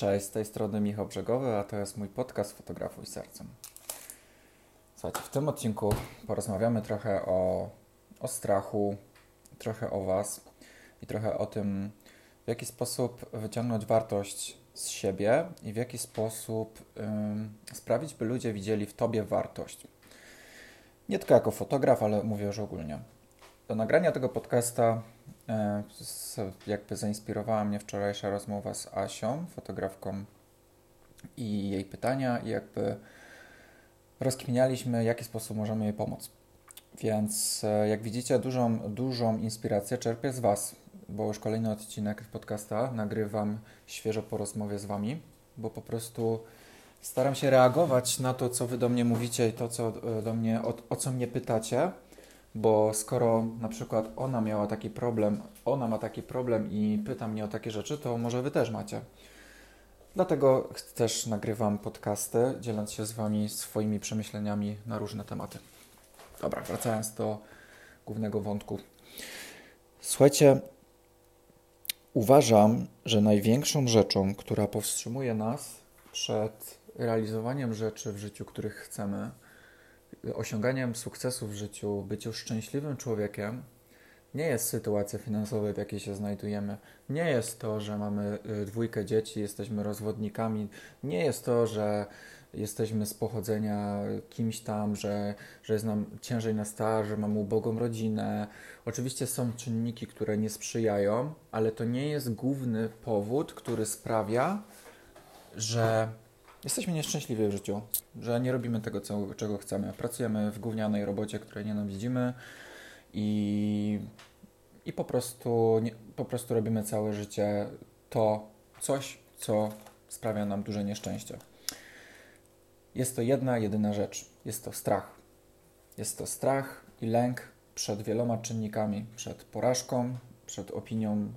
Cześć, z tej strony Michał Brzegowy, a to jest mój podcast Fotografuj Sercem. Słuchajcie, w tym odcinku porozmawiamy trochę o, o strachu, trochę o Was i trochę o tym, w jaki sposób wyciągnąć wartość z siebie i w jaki sposób ym, sprawić, by ludzie widzieli w Tobie wartość. Nie tylko jako fotograf, ale mówię już ogólnie. Do nagrania tego podcasta jakby zainspirowała mnie wczorajsza rozmowa z Asią, fotografką i jej pytania i jakby rozkminialiśmy, w jaki sposób możemy jej pomóc. Więc e, jak widzicie, dużą, dużą inspirację czerpię z Was, bo już kolejny odcinek podcasta nagrywam świeżo po rozmowie z Wami, bo po prostu staram się reagować na to, co Wy do mnie mówicie i to, co e, do mnie, o, o co mnie pytacie bo skoro na przykład ona miała taki problem, ona ma taki problem i pyta mnie o takie rzeczy, to może wy też macie. Dlatego też nagrywam podcasty, dzieląc się z wami swoimi przemyśleniami na różne tematy. Dobra, wracając do głównego wątku. Słuchajcie, uważam, że największą rzeczą, która powstrzymuje nas przed realizowaniem rzeczy w życiu, których chcemy, osiąganiem sukcesu w życiu, byciu szczęśliwym człowiekiem, nie jest sytuacja finansowa, w jakiej się znajdujemy. Nie jest to, że mamy y, dwójkę dzieci, jesteśmy rozwodnikami. Nie jest to, że jesteśmy z pochodzenia kimś tam, że, że jest nam ciężej na staż, że mamy ubogą rodzinę. Oczywiście są czynniki, które nie sprzyjają, ale to nie jest główny powód, który sprawia, że jesteśmy nieszczęśliwi w życiu, że nie robimy tego, co, czego chcemy. Pracujemy w gównianej robocie, której nienawidzimy i, i po, prostu, nie, po prostu robimy całe życie to coś, co sprawia nam duże nieszczęście. Jest to jedna, jedyna rzecz. Jest to strach. Jest to strach i lęk przed wieloma czynnikami, przed porażką, przed opinią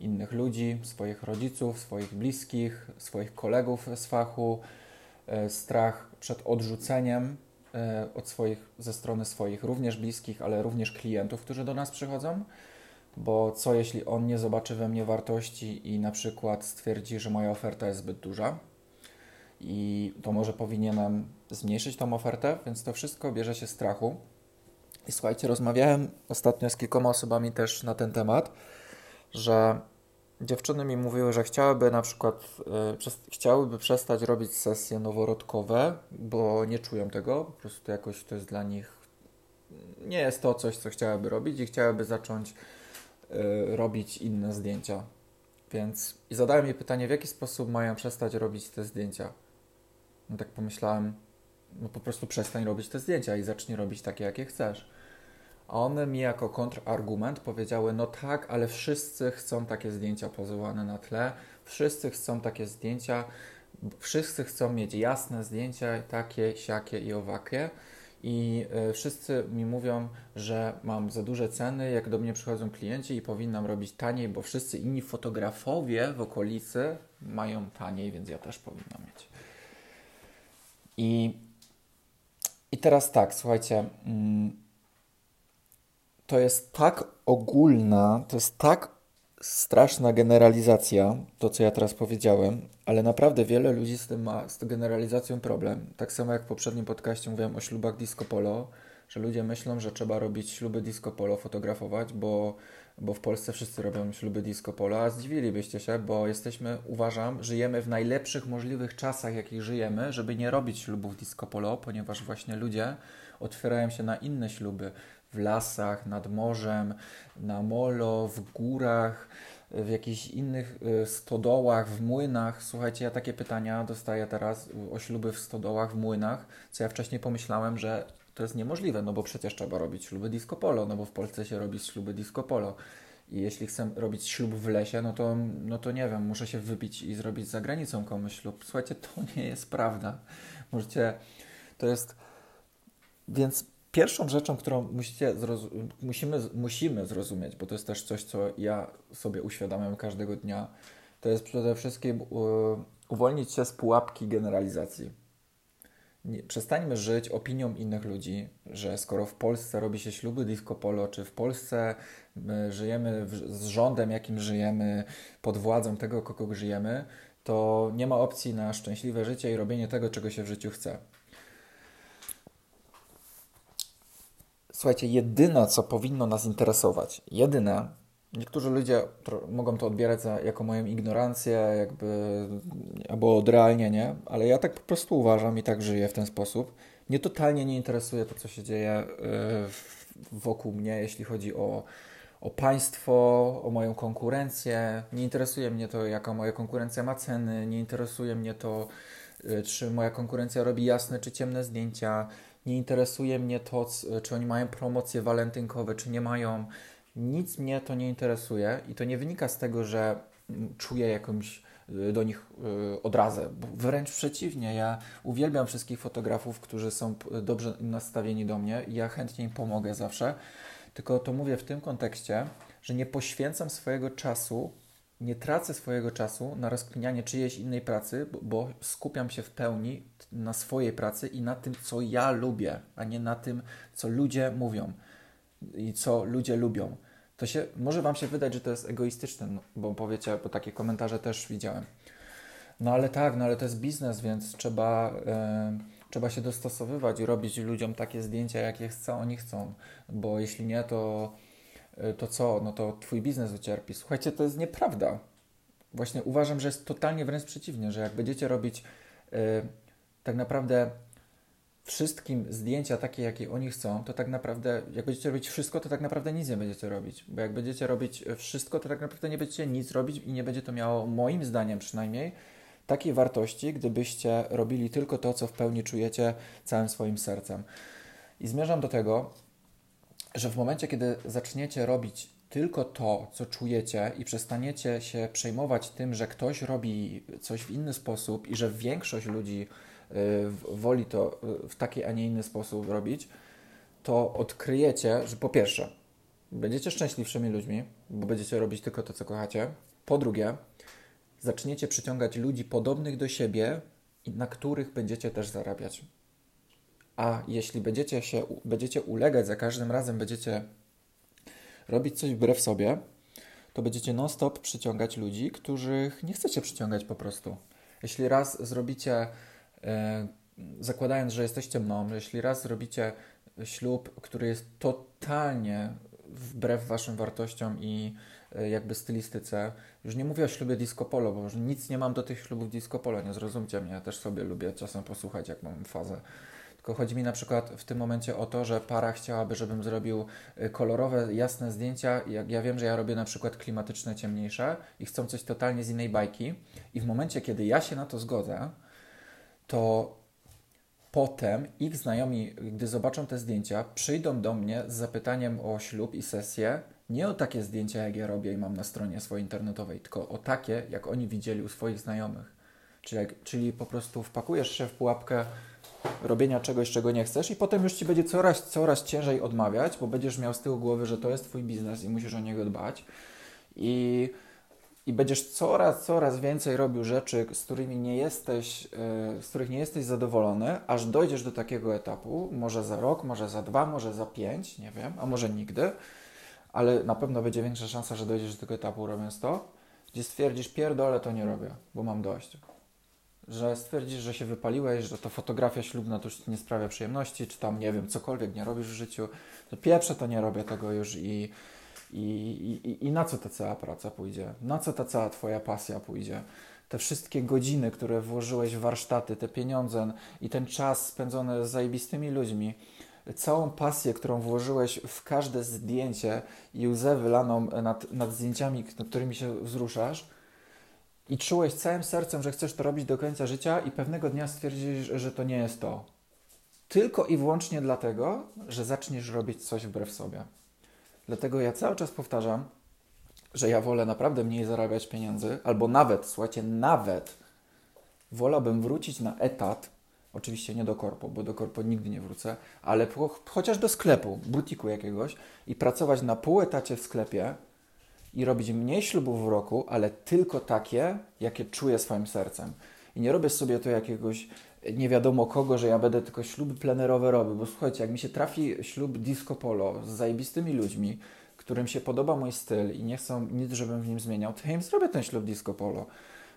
innych ludzi, swoich rodziców, swoich bliskich, swoich kolegów z fachu, e, strach przed odrzuceniem e, od swoich, ze strony swoich również bliskich, ale również klientów, którzy do nas przychodzą, bo co jeśli on nie zobaczy we mnie wartości i na przykład stwierdzi, że moja oferta jest zbyt duża? I to może powinienem zmniejszyć tą ofertę, więc to wszystko bierze się strachu. I słuchajcie, rozmawiałem ostatnio z kilkoma osobami też na ten temat, że dziewczyny mi mówiły, że chciałyby na przykład y, chciałyby przestać robić sesje noworodkowe, bo nie czują tego, po prostu jakoś to jest dla nich nie jest to coś, co chciałyby robić i chciałyby zacząć y, robić inne zdjęcia. Więc i zadałem jej pytanie, w jaki sposób mają przestać robić te zdjęcia. No tak pomyślałem, no po prostu przestań robić te zdjęcia i zacznij robić takie, jakie chcesz. One mi jako kontrargument powiedziały, no tak, ale wszyscy chcą takie zdjęcia pozowane na tle, wszyscy chcą takie zdjęcia, wszyscy chcą mieć jasne zdjęcia, takie, siakie i owakie. I y, wszyscy mi mówią, że mam za duże ceny, jak do mnie przychodzą klienci i powinnam robić taniej, bo wszyscy inni fotografowie w okolicy mają taniej, więc ja też powinnam mieć. I, i teraz tak, słuchajcie. Mm, to jest tak ogólna, to jest tak straszna generalizacja, to co ja teraz powiedziałem, ale naprawdę wiele ludzi z tym ma, z tą generalizacją problem. Tak samo jak w poprzednim podcaście mówiłem o ślubach disco polo, że ludzie myślą, że trzeba robić śluby disco polo, fotografować, bo, bo w Polsce wszyscy robią śluby disco polo, a zdziwilibyście się, bo jesteśmy, uważam, żyjemy w najlepszych możliwych czasach, jakich żyjemy, żeby nie robić ślubów disco polo, ponieważ właśnie ludzie otwierają się na inne śluby, w lasach, nad morzem, na molo, w górach, w jakichś innych y, stodołach, w młynach. Słuchajcie, ja takie pytania dostaję teraz o śluby w stodołach, w młynach, co ja wcześniej pomyślałem, że to jest niemożliwe, no bo przecież trzeba robić śluby disco polo, no bo w Polsce się robi śluby disco polo. I jeśli chcę robić ślub w lesie, no to, no to nie wiem, muszę się wybić i zrobić za granicą komuś ślub. Słuchajcie, to nie jest prawda. Możecie, to jest, więc pierwszą rzeczą, którą musicie musimy, musimy zrozumieć, bo to jest też coś, co ja sobie uświadamiam każdego dnia, to jest przede wszystkim uwolnić się z pułapki generalizacji. Nie, przestańmy żyć opinią innych ludzi, że skoro w Polsce robi się śluby disco polo, czy w Polsce żyjemy w, z rządem, jakim żyjemy, pod władzą tego, kogo żyjemy, to nie ma opcji na szczęśliwe życie i robienie tego, czego się w życiu chce. Słuchajcie, jedyne, co powinno nas interesować, jedyne, niektórzy ludzie mogą to odbierać za, jako moją ignorancję, jakby, albo odrealnienie, ale ja tak po prostu uważam i tak żyję w ten sposób. Mnie totalnie nie interesuje to, co się dzieje yy, wokół mnie, jeśli chodzi o, o państwo, o moją konkurencję. Nie interesuje mnie to, jaka moja konkurencja ma ceny, nie interesuje mnie to, yy, czy moja konkurencja robi jasne czy ciemne zdjęcia nie interesuje mnie to, czy oni mają promocje walentynkowe, czy nie mają. Nic mnie to nie interesuje i to nie wynika z tego, że czuję jakąś y, do nich y, odrazę. Wręcz przeciwnie, ja uwielbiam wszystkich fotografów, którzy są dobrze nastawieni do mnie i ja chętnie im pomogę zawsze. Tylko to mówię w tym kontekście, że nie poświęcam swojego czasu nie tracę swojego czasu na rozkminianie czyjejś innej pracy, bo, skupiam się w pełni na swojej pracy i na tym, co ja lubię, a nie na tym, co ludzie mówią i co ludzie lubią. To się, może Wam się wydać, że to jest egoistyczne, no, bo powiecie, bo takie komentarze też widziałem. No ale tak, no ale to jest biznes, więc trzeba, e, trzeba się dostosowywać i robić ludziom takie zdjęcia, jakie chcą, oni chcą, bo jeśli nie, to to co? No to twój biznes ucierpi. Słuchajcie, to jest nieprawda. Właśnie uważam, że jest totalnie wręcz przeciwnie, że jak będziecie robić yy, tak naprawdę wszystkim zdjęcia takie, jakie oni chcą, to tak naprawdę, jak będziecie robić wszystko, to tak naprawdę nic nie będziecie robić. Bo jak będziecie robić wszystko, to tak naprawdę nie będziecie nic robić i nie będzie to miało, moim zdaniem przynajmniej, takiej wartości, gdybyście robili tylko to, co w pełni czujecie całym swoim sercem. I zmierzam do tego, że w momencie, kiedy zaczniecie robić tylko to, co czujecie i przestaniecie się przejmować tym, że ktoś robi coś w inny sposób i że większość ludzi y, woli to y, w taki, a nie inny sposób robić, to odkryjecie, że po pierwsze, będziecie szczęśliwszymi ludźmi, bo będziecie robić tylko to, co kochacie. Po drugie, zaczniecie przyciągać ludzi podobnych do siebie, na których będziecie też zarabiać. A jeśli będziecie się będziecie ulegać za każdym razem, będziecie robić coś wbrew sobie, to będziecie non-stop przyciągać ludzi, których nie chcecie przyciągać po prostu. Jeśli raz zrobicie, e, zakładając, że jesteście mną, jeśli raz zrobicie ślub, który jest totalnie wbrew waszym wartościom i e, jakby stylistyce. Już nie mówię o ślubie disco polo, bo już nic nie mam do tych ślubów disco polo, nie zrozumcie mnie. Ja też sobie lubię czasem posłuchać, jak mam fazę tylko chodzi mi na przykład w tym momencie o to, że para chciałaby, żebym zrobił y, kolorowe, jasne zdjęcia. Jak ja wiem, że ja robię na przykład klimatyczne, ciemniejsze i chcą coś totalnie z innej bajki. I w momencie, kiedy ja się na to zgodzę, to potem ich znajomi, gdy zobaczą te zdjęcia, przyjdą do mnie z zapytaniem o ślub i sesję. Nie o takie zdjęcia, jak ja robię i mam na stronie swojej internetowej, tylko o takie, jak oni widzieli u swoich znajomych. Czyli, czyli po prostu wpakujesz się w pułapkę robienia czegoś, czego nie chcesz i potem już Ci będzie coraz, coraz ciężej odmawiać, bo będziesz miał z tyłu głowy, że to jest Twój biznes i musisz o niego dbać. I, i będziesz coraz, coraz więcej robił rzeczy, z którymi nie jesteś, e, z których nie jesteś zadowolony, aż dojdziesz do takiego etapu, może za rok, może za dwa, może za pięć, nie wiem, a może nigdy, ale na pewno będzie większa szansa, że dojdziesz do tego etapu robiąc to, gdzie stwierdzisz, pierdolę, to nie robię, bo mam dość że stwierdzisz, że się wypaliłeś, że to fotografia ślubna to już nie sprawia przyjemności, czy tam, nie wiem, cokolwiek nie robisz w życiu, to pierwsze to nie robię tego już i, i, i, i na co ta cała praca pójdzie? Na co ta cała Twoja pasja pójdzie? Te wszystkie godziny, które włożyłeś w warsztaty, te pieniądze i ten czas spędzony z zajebistymi ludźmi, całą pasję, którą włożyłeś w każde zdjęcie i łzę wylaną nad, nad zdjęciami, którymi się wzruszasz – i czułeś całym sercem, że chcesz to robić do końca życia i pewnego dnia stwierdzisz, że to nie jest to. Tylko i wyłącznie dlatego, że zaczniesz robić coś wbrew sobie. Dlatego ja cały czas powtarzam, że ja wolę naprawdę mniej zarabiać pieniędzy, albo nawet, słuchajcie, nawet wolałbym wrócić na etat, oczywiście nie do korpo, bo do korpo nigdy nie wrócę, ale chociaż do sklepu, butiku jakiegoś i pracować na pół etacie w sklepie, i robić mniej ślubów w roku, ale tylko takie, jakie czuję swoim sercem. I nie robię sobie to jakiegoś nie wiadomo kogo, że ja będę tylko śluby plenerowe robił, bo słuchajcie, jak mi się trafi ślub disco polo z zajebistymi ludźmi, którym się podoba mój styl i nie chcą nic, żebym w nim zmieniał, to ja im zrobię ten ślub disco polo.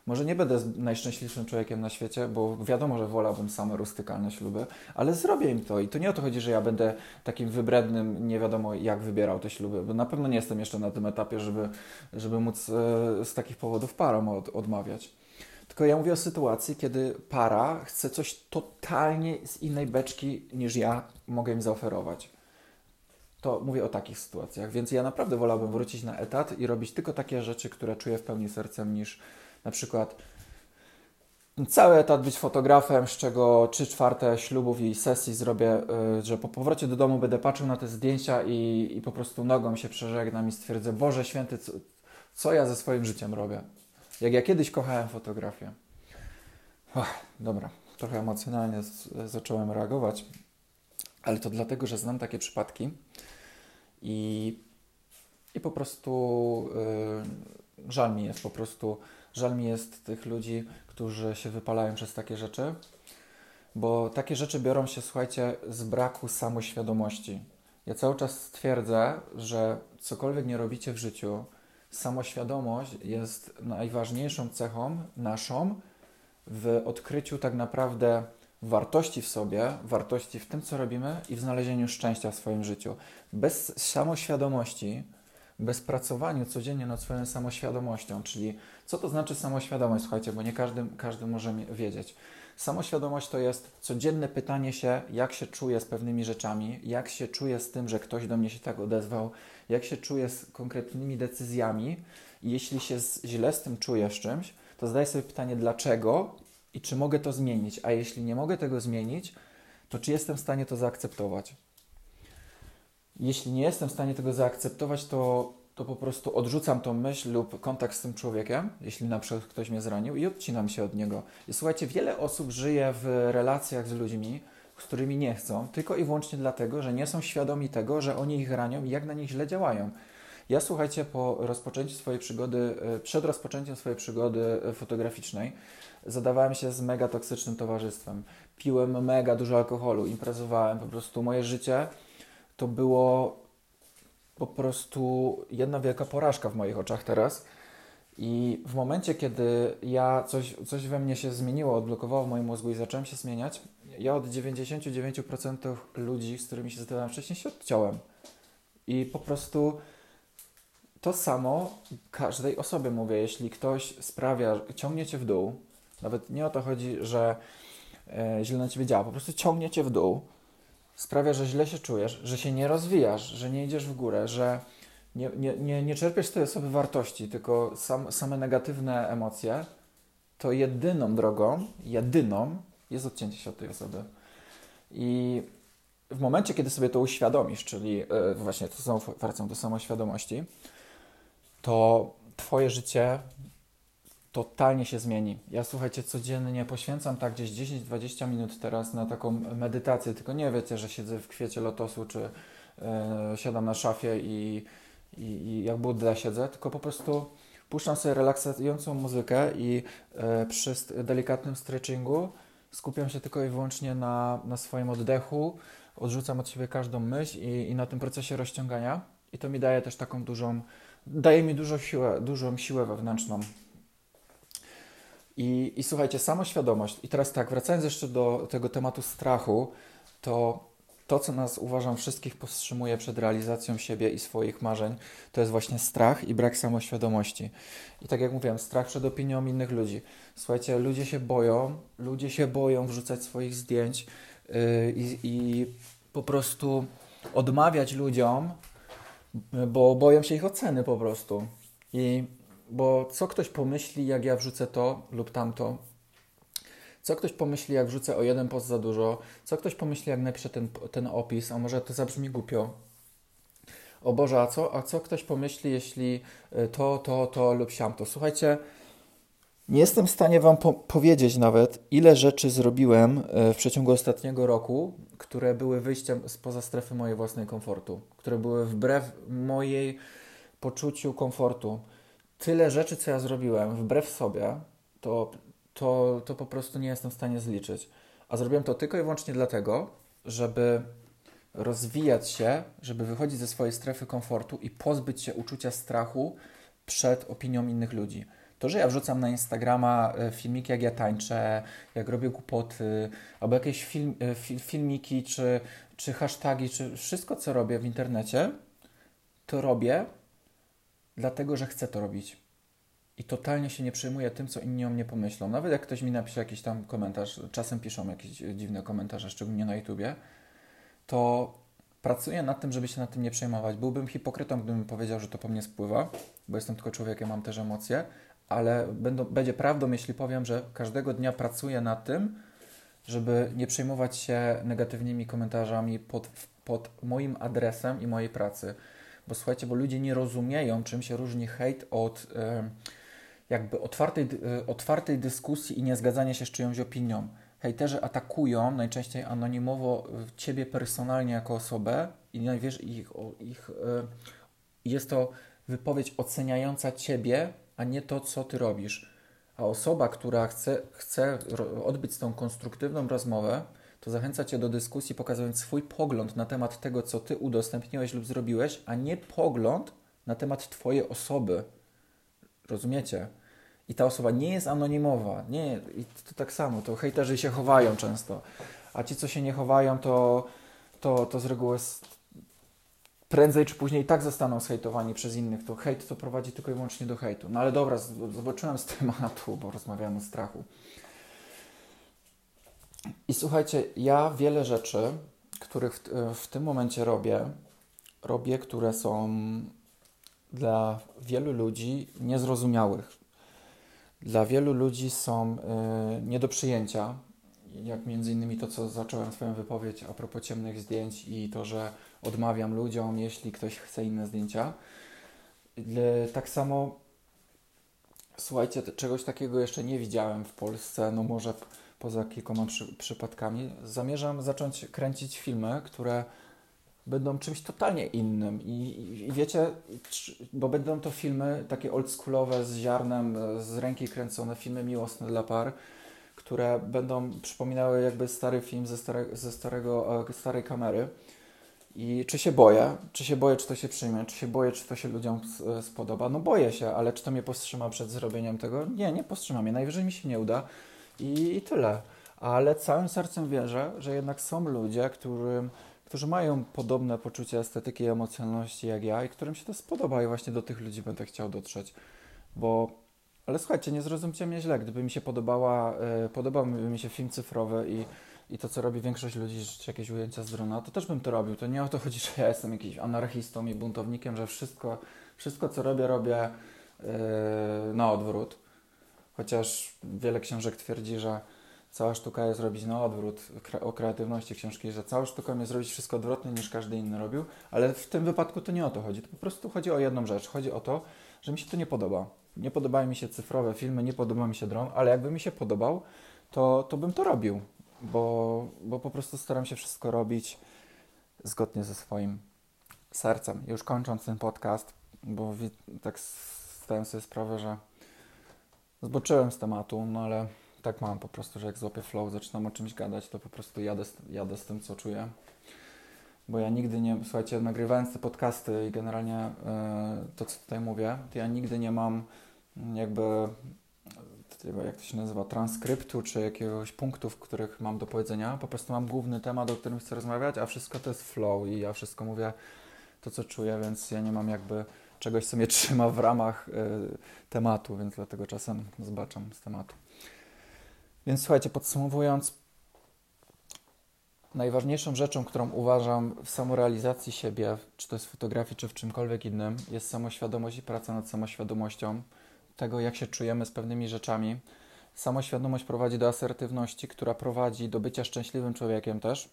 Może nie będę najszczęśliwszym człowiekiem na świecie, bo wiadomo, że wolałbym same rustykalne śluby, ale zrobię im to. I to nie o to chodzi, że ja będę takim wybrednym, nie wiadomo jak wybierał te śluby, bo na pewno nie jestem jeszcze na tym etapie, żeby, żeby móc e, z takich powodów parom od, odmawiać. Tylko ja mówię o sytuacji, kiedy para chce coś totalnie z innej beczki niż ja mogę im zaoferować. To mówię o takich sytuacjach, więc ja naprawdę wolałbym wrócić na etat i robić tylko takie rzeczy, które czuję w pełni sercem, niż na przykład cały etat być fotografem, z czego 3 czwarte ślubów i sesji zrobię, y, że po powrocie do domu będę patrzył na te zdjęcia i, i po prostu nogą się przeżegnam i stwierdzę, Boże Święty, co, co ja ze swoim życiem robię? Jak ja kiedyś kochałem fotografię. Ach, dobra, trochę emocjonalnie zacząłem reagować, ale to dlatego, że znam takie przypadki i, i po prostu yy, żal mi jest po prostu Żal mi jest tych ludzi, którzy się wypalają przez takie rzeczy, bo takie rzeczy biorą się, słuchajcie, z braku samoświadomości. Ja cały czas stwierdzę, że cokolwiek nie robicie w życiu, samoświadomość jest najważniejszą cechą naszą w odkryciu tak naprawdę wartości w sobie, wartości w tym, co robimy i w znalezieniu szczęścia w swoim życiu. Bez samoświadomości bez pracowania codziennie nad swoją samoświadomością, czyli co to znaczy samoświadomość, słuchajcie, bo nie każdy, każdy może wiedzieć. Samoświadomość to jest codzienne pytanie się, jak się czuję z pewnymi rzeczami, jak się czuję z tym, że ktoś do mnie się tak odezwał, jak się czuję z konkretnymi decyzjami i jeśli się źle z tym czuję z czymś, to zadaję sobie pytanie dlaczego i czy mogę to zmienić, a jeśli nie mogę tego zmienić, to czy jestem w stanie to zaakceptować jeśli nie jestem w stanie tego zaakceptować, to, to po prostu odrzucam tą myśl lub kontakt z tym człowiekiem, jeśli na przykład ktoś mnie zranił i odcinam się od niego. I słuchajcie, wiele osób żyje w relacjach z ludźmi, z którymi nie chcą, tylko i wyłącznie dlatego, że nie są świadomi tego, że oni ich ranią i jak na nich źle działają. Ja słuchajcie, po rozpoczęciu swojej przygody, e, przed rozpoczęciem swojej przygody e, fotograficznej, zadawałem się z mega toksycznym towarzystwem. Piłem mega dużo alkoholu, imprezowałem, po prostu moje życie to było po prostu jedna wielka porażka w moich oczach teraz. I w momencie, kiedy ja coś, coś we mnie się zmieniło, odblokowało w moim mózgu i zacząłem się zmieniać, ja od 99% ludzi, z którymi się zdawałem wcześniej, się odciąłem. I po prostu to samo każdej osobie mówię. Jeśli ktoś sprawia, ciągnie cię w dół, nawet nie o to chodzi, że e, źle na ciebie działa, po prostu ciągnie cię w dół, sprawia, że źle się czujesz, że się nie rozwijasz, że nie idziesz w górę, że nie, nie, nie, nie czerpiesz z tej osoby wartości, tylko sam, same negatywne emocje, to jedyną drogą, jedyną jest odcięcie się od tej osoby. I w momencie, kiedy sobie to uświadomisz, czyli yy, właśnie to znowu wracam do samoświadomości, to Twoje życie totalnie się zmieni. Ja słuchajcie, codziennie poświęcam tak gdzieś 10-20 minut teraz na taką medytację, tylko nie wiecie, że siedzę w kwiecie lotosu, czy yy, siadam na szafie i, i, i jak Buddha siedzę, tylko po prostu puszczam sobie relaksującą muzykę i yy, przy delikatnym stretchingu skupiam się tylko i wyłącznie na, na swoim oddechu, odrzucam od siebie każdą myśl i, i na tym procesie rozciągania i to mi daje też taką dużą, daje mi dużo siłę, dużą siłę wewnętrzną i, I słuchajcie, samoświadomość. I teraz tak, wracając jeszcze do tego tematu strachu, to to, co nas uważam wszystkich powstrzymuje przed realizacją siebie i swoich marzeń, to jest właśnie strach i brak samoświadomości. I tak jak mówiłem, strach przed opinią innych ludzi. Słuchajcie, ludzie się boją, ludzie się boją wrzucać swoich zdjęć yy, i po prostu odmawiać ludziom, bo boją się ich oceny po prostu. I bo co ktoś pomyśli, jak ja wrzucę to lub tamto, co ktoś pomyśli, jak wrzucę o jeden post za dużo, co ktoś pomyśli, jak napiszę ten, ten opis, a może to zabrzmi głupio. O Boże, a co, a co ktoś pomyśli, jeśli y, to, to, to lub siamto? Słuchajcie, nie jestem w stanie Wam po powiedzieć nawet, ile rzeczy zrobiłem y, w przeciągu ostatniego roku, które były wyjściem spoza strefy mojej własnej komfortu, które były wbrew mojej poczuciu komfortu tyle rzeczy, co ja zrobiłem wbrew sobie, to to, to po prostu nie jestem w stanie zliczyć. A zrobiłem to tylko i wyłącznie dlatego, żeby rozwijać się, żeby wychodzić ze swojej strefy komfortu i pozbyć się uczucia strachu przed opinią innych ludzi. To, że ja wrzucam na Instagrama e, filmiki, jak ja tańczę, jak robię głupoty, albo jakieś film, e, filmiki, czy, czy hasztagi, czy wszystko, co robię w internecie, to robię dlatego, że chcę to robić. I totalnie się nie przejmuję tym, co inni o mnie pomyślą. Nawet jak ktoś mi napisze jakiś tam komentarz, czasem piszą jakieś dziwne komentarze, szczególnie na YouTubie, to pracuję nad tym, żeby się nad tym nie przejmować. Byłbym hipokrytą, gdybym powiedział, że to po mnie spływa, bo jestem tylko człowiekiem, mam też emocje, ale będą, będzie prawdą, jeśli powiem, że każdego dnia pracuję nad tym, żeby nie przejmować się negatywnymi komentarzami pod, pod moim adresem i mojej pracy. Bo słuchajcie, bo ludzie nie rozumieją, czym się różni hejt od jakby otwartej, e, otwartej dyskusji i niezgadzania się z czyjąś opinią. Hejterzy atakują najczęściej anonimowo ciebie personalnie jako osobę i wiesz, ich, ich, e, jest to wypowiedź oceniająca ciebie a nie to, co ty robisz. A osoba, która chce, chce odbyć tą konstruktywną rozmowę, to zachęca cię do dyskusji, pokazując swój pogląd na temat tego, co ty udostępniłeś lub zrobiłeś, a nie pogląd na temat twojej osoby. Rozumiecie? I ta osoba nie jest anonimowa. Nie, i to tak samo, to hejterzy się chowają często. A ci, co się nie chowają, to, to, to z reguły prędzej czy później tak zostaną zhejtowani przez innych, to hejt to prowadzi tylko i wyłącznie do hejtu. No ale dobra, zobaczyłem z tematu, bo rozmawiamy o strachu. I słuchajcie, ja wiele rzeczy, których w, w tym momencie robię, robię, które są dla wielu ludzi niezrozumiałych. Dla wielu ludzi są y, nie do przyjęcia, jak między innymi to, co zacząłem swoją wypowiedź a propos ciemnych zdjęć i to, że odmawiam ludziom, jeśli ktoś chce inne zdjęcia. Tak samo, słuchajcie, czegoś takiego jeszcze nie widziałem w Polsce, no może poza kilkoma przy, przypadkami. Zamierzam zacząć kręcić filmy, które będą czymś totalnie innym. I, i, I, wiecie, bo będą to filmy takie oldschoolowe z ziarnem, z ręki kręcone, filmy miłosne dla par, które będą przypominały jakby stary film ze, stare, ze starego, e, starej kamery. I czy się boję? Czy się boję, czy to się przyjmie? Czy się boję, czy to się ludziom spodoba? No boję się, ale czy to mnie powstrzyma przed zrobieniem tego? Nie, nie powstrzyma mnie. Najwyżej mi się nie uda i, i tyle. Ale całym sercem wierzę, że jednak są ludzie, którym, którzy mają podobne poczucie estetyki i emocjonalności jak ja i którym się to spodoba i właśnie do tych ludzi będę chciał dotrzeć. Bo, ale słuchajcie, nie zrozumcie mnie źle, gdyby mi się podobała, yy, podobałby mi się film cyfrowy i i to, co robi większość ludzi, czy jakieś ujęcia z drona, to też bym to robił. To nie o to chodzi, że ja jestem jakimś anarchistą i buntownikiem, że wszystko, wszystko co robię, robię yy, na odwrót. Chociaż wiele książek twierdzi, że cała sztuka jest robić na odwrót o kreatywności książki, że całą sztuką jest robić wszystko odwrotnie niż każdy inny robił, ale w tym wypadku to nie o to chodzi. To po prostu chodzi o jedną rzecz. Chodzi o to, że mi się to nie podoba. Nie podobają mi się cyfrowe filmy, nie podoba mi się dron, ale jakby mi się podobał, to, to bym to robił bo, bo po prostu staram się wszystko robić zgodnie ze swoim sercem. Już kończąc ten podcast, bo tak zdałem sobie sprawę, że zboczyłem z tematu, no ale tak mam po prostu, że jak złapię flow, zaczynam o czymś gadać, to po prostu jadę, jadę z tym, co czuję. Bo ja nigdy nie, słuchajcie, nagrywając te podcasty i generalnie yy, to, co tutaj mówię, to ja nigdy nie mam jakby tego, jak to się nazywa, transkryptu, czy jakiegoś punktów, których mam do powiedzenia. Po prostu mam główny temat, o którym chcę rozmawiać, a wszystko to jest flow i ja wszystko mówię to, co czuję, więc ja nie mam jakby czegoś, co mnie trzyma w ramach y, tematu, więc dlatego czasem zbaczam z tematu. Więc słuchajcie, podsumowując, najważniejszą rzeczą, którą uważam w samorealizacji siebie, czy to jest w fotografii, czy w czymkolwiek innym, jest samoświadomość i praca nad samoświadomością tego, jak się czujemy z pewnymi rzeczami. Samoświadomość prowadzi do asertywności, która prowadzi do bycia szczęśliwym człowiekiem też.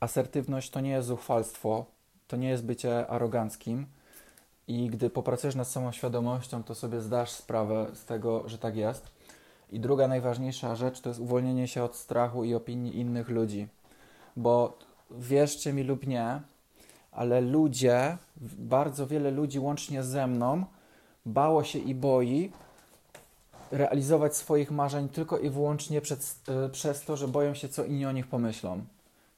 Asertywność to nie jest zuchwalstwo, to nie jest bycie aroganckim. I gdy popracujesz nad samoświadomością, to sobie zdasz sprawę z tego, że tak jest. I druga najważniejsza rzecz to jest uwolnienie się od strachu i opinii innych ludzi. Bo wierzcie mi lub nie, ale ludzie, bardzo wiele ludzi łącznie ze mną, bało się i boi realizować swoich marzeń tylko i wyłącznie przed, y, przez to, że boją się, co inni o nich pomyślą.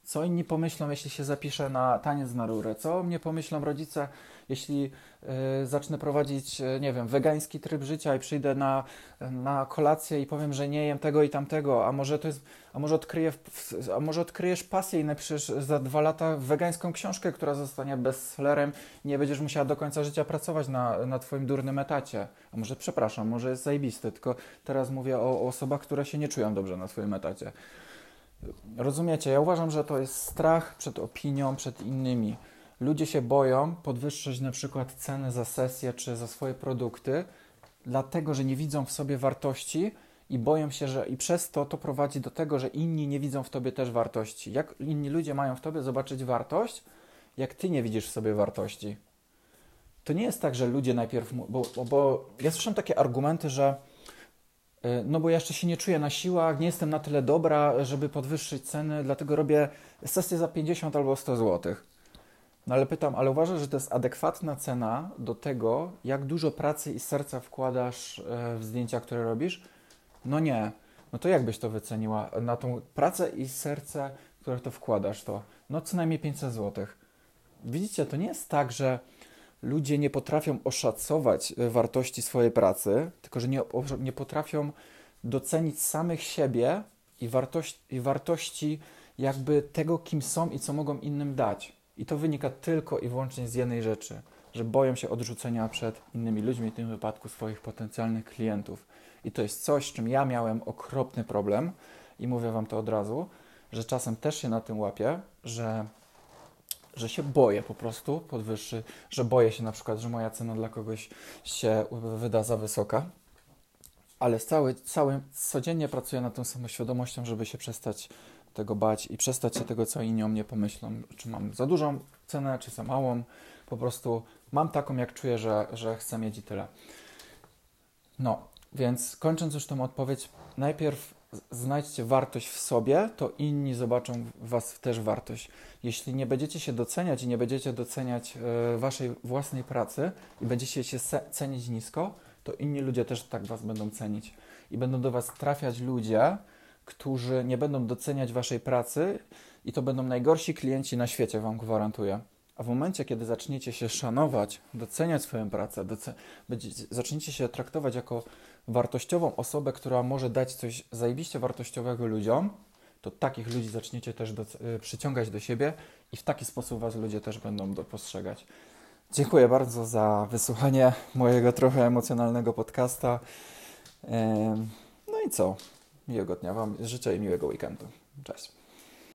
Co inni pomyślą, jeśli się zapiszę na taniec na rurę? Co mnie pomyślą rodzice, jeśli y, zacznę prowadzić, y, nie wiem, wegański tryb życia i przyjdę na, na kolację i powiem, że nie jem tego i tamtego, a może to jest, a może, odkryję, a może odkryjesz pasję i napiszesz za dwa lata wegańską książkę, która zostanie bestsellerem i nie będziesz musiała do końca życia pracować na, na twoim durnym etacie. A może, przepraszam, może jest zajebisty, tylko teraz mówię o, o osobach, które się nie czują dobrze na swoim etacie. Rozumiecie? Ja uważam, że to jest strach przed opinią, przed innymi. Ludzie się boją podwyższyć na przykład ceny za sesję czy za swoje produkty, dlatego że nie widzą w sobie wartości i boją się, że i przez to to prowadzi do tego, że inni nie widzą w tobie też wartości. Jak inni ludzie mają w tobie zobaczyć wartość, jak ty nie widzisz w sobie wartości? To nie jest tak, że ludzie najpierw. Bo, bo, bo ja słyszałem takie argumenty, że no bo ja jeszcze się nie czuję na siłach, nie jestem na tyle dobra, żeby podwyższyć ceny, dlatego robię sesję za 50 albo 100 zł. No ale pytam, ale uważasz, że to jest adekwatna cena do tego, jak dużo pracy i serca wkładasz e, w zdjęcia, które robisz? No nie. No to jak byś to wyceniła? Na tą pracę i serce, które to wkładasz, to no co najmniej 500 zł. Widzicie, to nie jest tak, że ludzie nie potrafią oszacować e, wartości swojej pracy, tylko że nie, nie potrafią docenić samych siebie i, wartości, i wartości jakby tego, kim są i co mogą innym dać. I to wynika tylko i wyłącznie z jednej rzeczy, że boją się odrzucenia przed innymi ludźmi, w tym wypadku swoich potencjalnych klientów. I to jest coś, z czym ja miałem okropny problem i mówię Wam to od razu, że czasem też się na tym łapię, że że się boję po prostu podwyższy, że boję się na przykład, że moja cena dla kogoś się wyda za wysoka. Ale cały, cały, codziennie pracuję nad tą samoświadomością, żeby się przestać tego bać i przestać się tego, co inni o mnie pomyślą. Czy mam za dużą cenę, czy za małą. Po prostu mam taką, jak czuję, że, że chcę mieć i tyle. No, więc kończąc już tę odpowiedź, najpierw znajdźcie wartość w sobie, to inni zobaczą w Was też wartość. Jeśli nie będziecie się doceniać i nie będziecie doceniać e, Waszej własnej pracy i będziecie się cenić nisko, to inni ludzie też tak Was będą cenić. I będą do Was trafiać ludzie, którzy nie będą doceniać Waszej pracy i to będą najgorsi klienci na świecie, Wam gwarantuję. A w momencie, kiedy zaczniecie się szanować, doceniać swoją pracę, doce- zaczniecie się traktować jako wartościową osobę, która może dać coś zajebiście wartościowego ludziom, to takich ludzi zaczniecie też do, y, przyciągać do siebie i w taki sposób Was ludzie też będą postrzegać. Dziękuję bardzo za wysłuchanie mojego trochę emocjonalnego podcasta. No i co? Miłego dnia Wam życzę i miłego weekendu. Cześć.